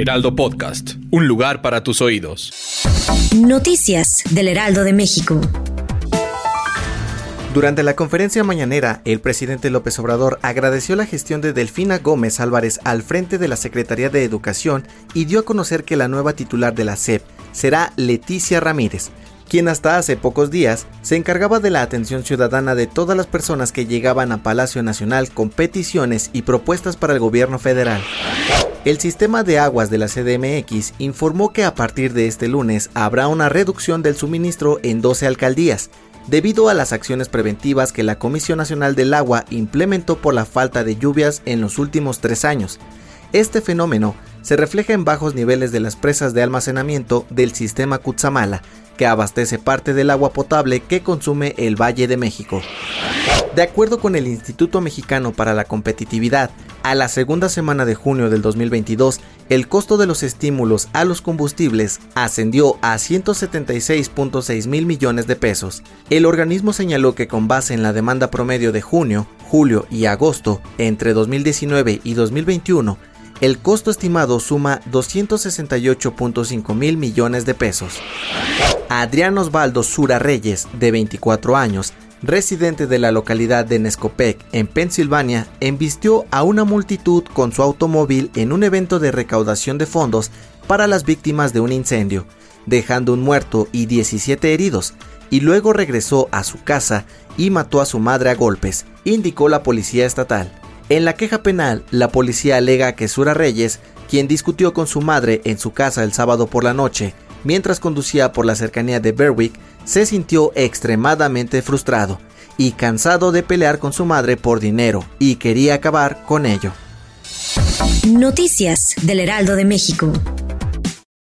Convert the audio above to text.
Heraldo Podcast, un lugar para tus oídos. Noticias del Heraldo de México. Durante la conferencia mañanera, el presidente López Obrador agradeció la gestión de Delfina Gómez Álvarez al frente de la Secretaría de Educación y dio a conocer que la nueva titular de la SEP será Leticia Ramírez, quien hasta hace pocos días se encargaba de la atención ciudadana de todas las personas que llegaban a Palacio Nacional con peticiones y propuestas para el gobierno federal. El sistema de aguas de la CDMX informó que a partir de este lunes habrá una reducción del suministro en 12 alcaldías, debido a las acciones preventivas que la Comisión Nacional del Agua implementó por la falta de lluvias en los últimos tres años. Este fenómeno se refleja en bajos niveles de las presas de almacenamiento del sistema Cutzamala, que abastece parte del agua potable que consume el Valle de México. De acuerdo con el Instituto Mexicano para la Competitividad, a la segunda semana de junio del 2022, el costo de los estímulos a los combustibles ascendió a 176.6 mil millones de pesos. El organismo señaló que con base en la demanda promedio de junio, julio y agosto entre 2019 y 2021, el costo estimado suma 268.5 mil millones de pesos. Adrián Osvaldo Sura Reyes, de 24 años, residente de la localidad de Nescopec, en Pensilvania, embistió a una multitud con su automóvil en un evento de recaudación de fondos para las víctimas de un incendio, dejando un muerto y 17 heridos, y luego regresó a su casa y mató a su madre a golpes, indicó la policía estatal. En la queja penal, la policía alega que Sura Reyes, quien discutió con su madre en su casa el sábado por la noche, mientras conducía por la cercanía de Berwick, se sintió extremadamente frustrado y cansado de pelear con su madre por dinero y quería acabar con ello. Noticias del Heraldo de México.